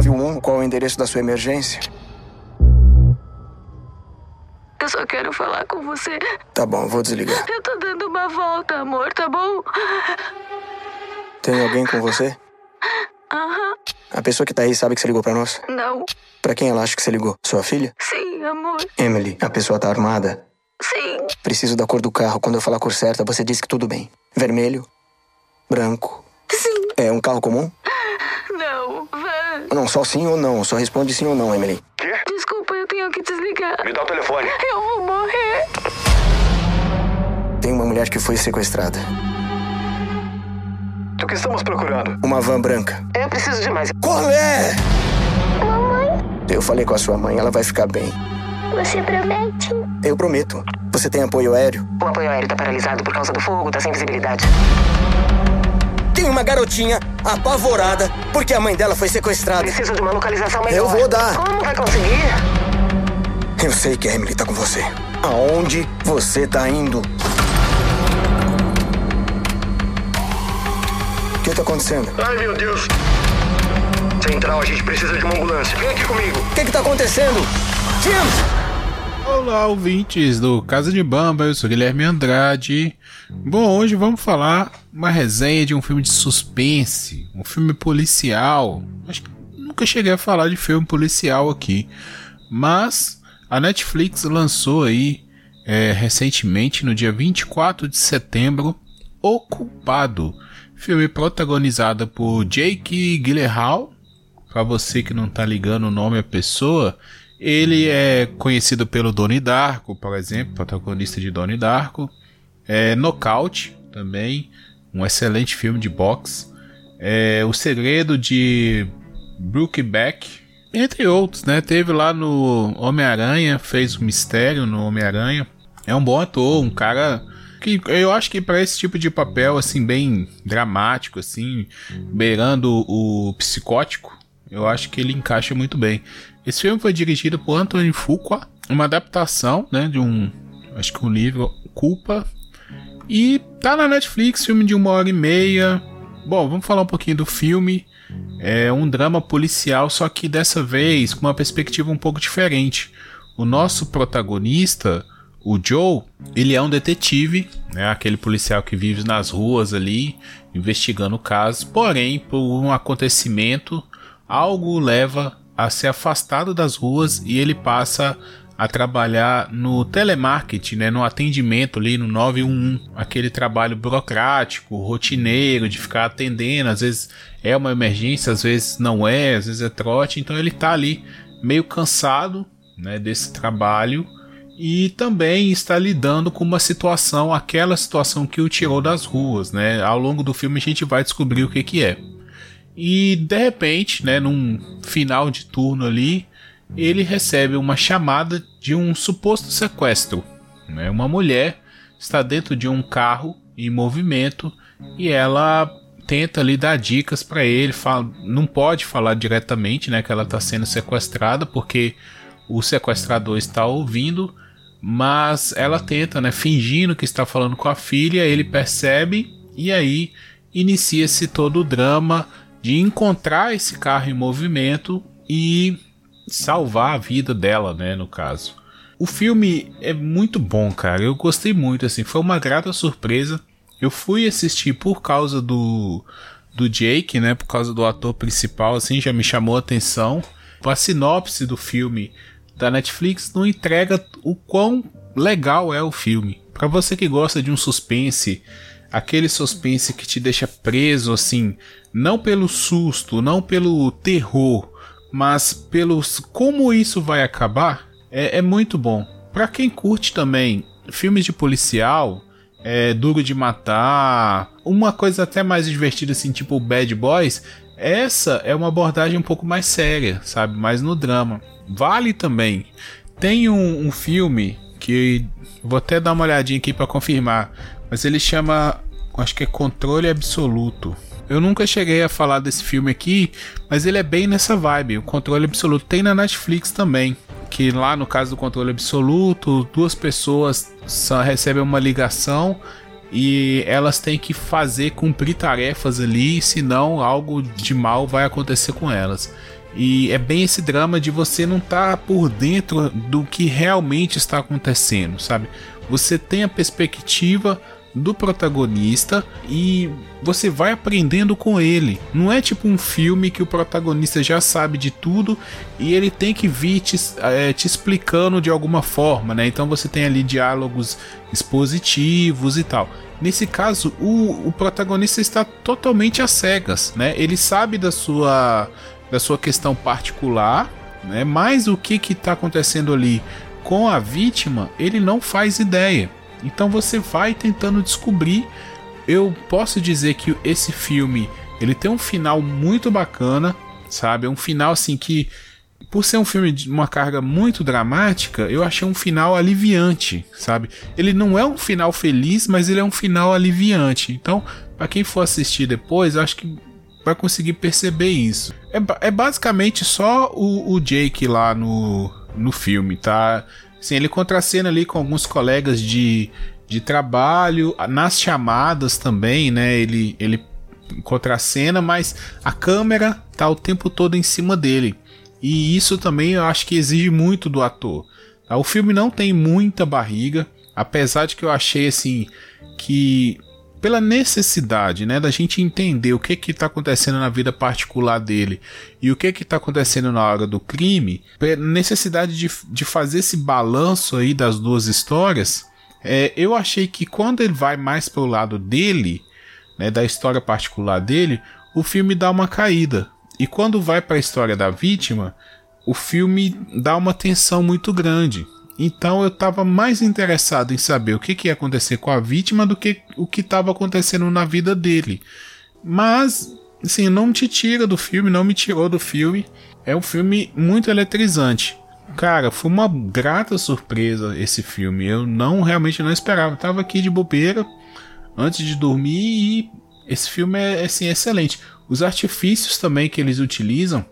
911, qual é o endereço da sua emergência? Eu só quero falar com você. Tá bom, vou desligar. Eu tô dando uma volta, amor, tá bom? Tem alguém com você? Aham. A pessoa que tá aí sabe que você ligou pra nós? Não. Pra quem ela acha que você ligou? Sua filha? Sim, amor. Emily, a pessoa tá armada. Sim. Preciso da cor do carro. Quando eu falar a cor certa, você diz que tudo bem. Vermelho? Branco? Sim. É um carro comum? Não. Só sim ou não. Só responde sim ou não, Emily. Desculpa, eu tenho que desligar. Me dá o telefone. Eu vou morrer. Tem uma mulher que foi sequestrada. O que estamos procurando? Uma van branca. Eu preciso de mais. Qual é? Eu falei com a sua mãe, ela vai ficar bem. Você promete? Eu prometo. Você tem apoio aéreo? O apoio aéreo tá paralisado por causa do fogo, tá sem visibilidade. Tem uma garotinha apavorada porque a mãe dela foi sequestrada. Preciso de uma localização melhor. Eu vou dar. Como vai conseguir? Eu sei que a Emily tá com você. Aonde você tá indo? O que tá acontecendo? Ai, meu Deus. Central, a gente precisa de uma ambulância. Vem aqui comigo. O que que tá acontecendo? Jim! Olá, ouvintes do Casa de Bamba, eu sou Guilherme Andrade. Bom, hoje vamos falar uma resenha de um filme de suspense, um filme policial. Acho que nunca cheguei a falar de filme policial aqui, mas a Netflix lançou aí é, recentemente, no dia 24 de setembro, O Culpado, filme protagonizado por Jake Gyllenhaal. Para você que não tá ligando o nome à pessoa, ele é conhecido pelo Donnie Darko, por exemplo, protagonista de Donnie Darko. É Knockout também, um excelente filme de boxe. É O Segredo de Brookback, entre outros, né? Teve lá no Homem-Aranha, fez o mistério no Homem-Aranha. É um bom ator, um cara que eu acho que para esse tipo de papel assim bem dramático assim, beirando o psicótico, eu acho que ele encaixa muito bem. Esse filme foi dirigido por Anthony Fuqua, uma adaptação, né, de um, acho que um livro Culpa, e tá na Netflix, filme de uma hora e meia. Bom, vamos falar um pouquinho do filme. É um drama policial, só que dessa vez com uma perspectiva um pouco diferente. O nosso protagonista, o Joe, ele é um detetive, né, aquele policial que vive nas ruas ali, investigando casos. Porém, por um acontecimento, algo o leva a ser afastado das ruas e ele passa a trabalhar no telemarketing, né, no atendimento ali no 911, aquele trabalho burocrático, rotineiro de ficar atendendo, às vezes é uma emergência, às vezes não é, às vezes é trote, então ele tá ali meio cansado, né, desse trabalho e também está lidando com uma situação, aquela situação que o tirou das ruas, né? Ao longo do filme a gente vai descobrir o que que é. E de repente, né, num final de turno ali, ele recebe uma chamada de um suposto sequestro. Né? Uma mulher está dentro de um carro em movimento e ela tenta ali dar dicas para ele. Fala, não pode falar diretamente né, que ela está sendo sequestrada porque o sequestrador está ouvindo, mas ela tenta, né, fingindo que está falando com a filha. Ele percebe e aí inicia-se todo o drama de encontrar esse carro em movimento e salvar a vida dela, né, no caso. O filme é muito bom, cara. Eu gostei muito, assim, foi uma grata surpresa. Eu fui assistir por causa do do Jake, né, por causa do ator principal, assim, já me chamou a atenção. A sinopse do filme da Netflix não entrega o quão legal é o filme. Para você que gosta de um suspense, aquele suspense que te deixa preso assim, não pelo susto, não pelo terror, mas pelos como isso vai acabar, é, é muito bom. Para quem curte também filmes de policial, é duro de matar, uma coisa até mais divertida assim, tipo Bad Boys, essa é uma abordagem um pouco mais séria, sabe, mais no drama. Vale também. Tem um, um filme que vou até dar uma olhadinha aqui para confirmar, mas ele chama, acho que é Controle Absoluto. Eu nunca cheguei a falar desse filme aqui, mas ele é bem nessa vibe. O Controle Absoluto tem na Netflix também. Que lá no caso do Controle Absoluto, duas pessoas recebem uma ligação e elas têm que fazer cumprir tarefas ali, senão algo de mal vai acontecer com elas. E é bem esse drama de você não estar tá por dentro do que realmente está acontecendo, sabe? Você tem a perspectiva do protagonista e você vai aprendendo com ele. Não é tipo um filme que o protagonista já sabe de tudo e ele tem que vir te, é, te explicando de alguma forma, né? Então você tem ali diálogos expositivos e tal. Nesse caso, o, o protagonista está totalmente às cegas, né? Ele sabe da sua, da sua questão particular, né? Mas o que está acontecendo ali com a vítima, ele não faz ideia. Então você vai tentando descobrir. Eu posso dizer que esse filme ele tem um final muito bacana, sabe? É um final assim que, por ser um filme de uma carga muito dramática, eu achei um final aliviante, sabe? Ele não é um final feliz, mas ele é um final aliviante. Então, para quem for assistir depois, acho que vai conseguir perceber isso. É, é basicamente só o, o Jake lá no, no filme, tá? Sim, ele contracena ali com alguns colegas de, de trabalho, nas chamadas também, né? Ele, ele contracena, mas a câmera tá o tempo todo em cima dele. E isso também eu acho que exige muito do ator. Tá? O filme não tem muita barriga, apesar de que eu achei assim que pela necessidade, né, da gente entender o que que está acontecendo na vida particular dele e o que que está acontecendo na hora do crime, necessidade de, de fazer esse balanço aí das duas histórias, é, eu achei que quando ele vai mais para o lado dele, né, da história particular dele, o filme dá uma caída. E quando vai para a história da vítima, o filme dá uma tensão muito grande. Então eu estava mais interessado em saber o que, que ia acontecer com a vítima do que o que estava acontecendo na vida dele. Mas, assim, não te tira do filme, não me tirou do filme. É um filme muito eletrizante. Cara, foi uma grata surpresa esse filme. Eu não realmente não esperava. Eu tava aqui de bobeira antes de dormir e esse filme é assim excelente. Os artifícios também que eles utilizam,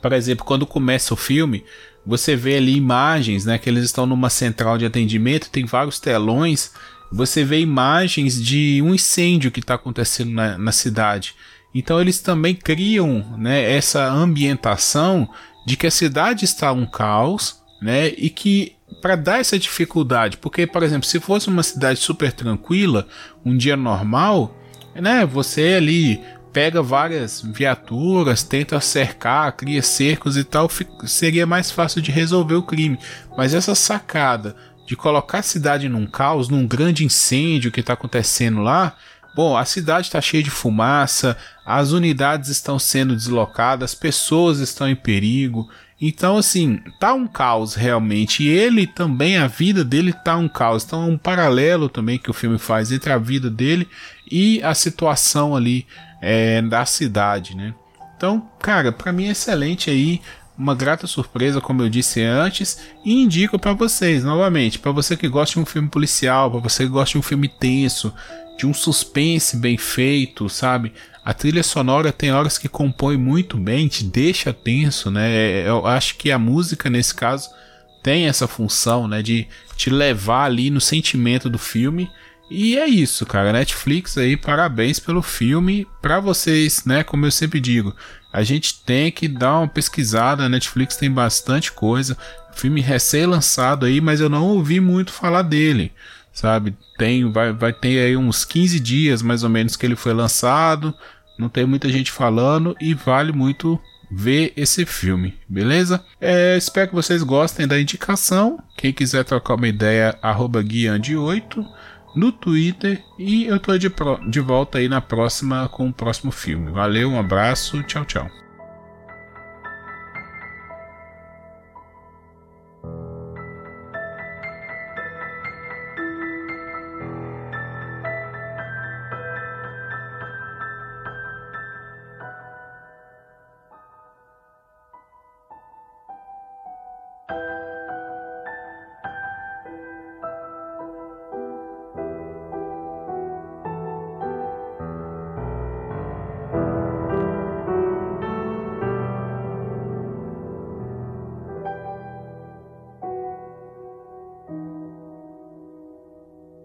por exemplo, quando começa o filme, você vê ali imagens, né? Que eles estão numa central de atendimento, tem vários telões. Você vê imagens de um incêndio que está acontecendo na, na, cidade. Então eles também criam né, essa ambientação de que a cidade está um caos, né? E que para dar essa dificuldade, porque por exemplo, se fosse uma cidade super tranquila, um dia normal, né? Você ali pega várias viaturas, tenta cercar, cria cercos e tal, seria mais fácil de resolver o crime. Mas essa sacada de colocar a cidade num caos, num grande incêndio que está acontecendo lá, Bom, a cidade está cheia de fumaça, as unidades estão sendo deslocadas, pessoas estão em perigo. Então, assim, tá um caos realmente. E ele também, a vida dele tá um caos. Então, é um paralelo também que o filme faz entre a vida dele e a situação ali é, da cidade, né? Então, cara, para mim é excelente aí, uma grata surpresa, como eu disse antes, e indico para vocês, novamente, para você que gosta de um filme policial, para você que gosta de um filme tenso, de um suspense bem feito, sabe? A trilha sonora tem horas que compõe muito bem, te deixa tenso, né? É, eu acho que a música nesse caso tem essa função, né, de te levar ali no sentimento do filme e é isso, cara. Netflix aí, parabéns pelo filme. Para vocês, né? Como eu sempre digo, a gente tem que dar uma pesquisada. A Netflix tem bastante coisa. Filme recém-lançado aí, mas eu não ouvi muito falar dele, sabe? Tem, vai, vai ter aí uns 15 dias mais ou menos que ele foi lançado. Não tem muita gente falando e vale muito ver esse filme, beleza? É, espero que vocês gostem da indicação. Quem quiser trocar uma ideia, arroba guiande8 no Twitter e eu tô de, de volta aí na próxima com o próximo filme. Valeu, um abraço, tchau, tchau.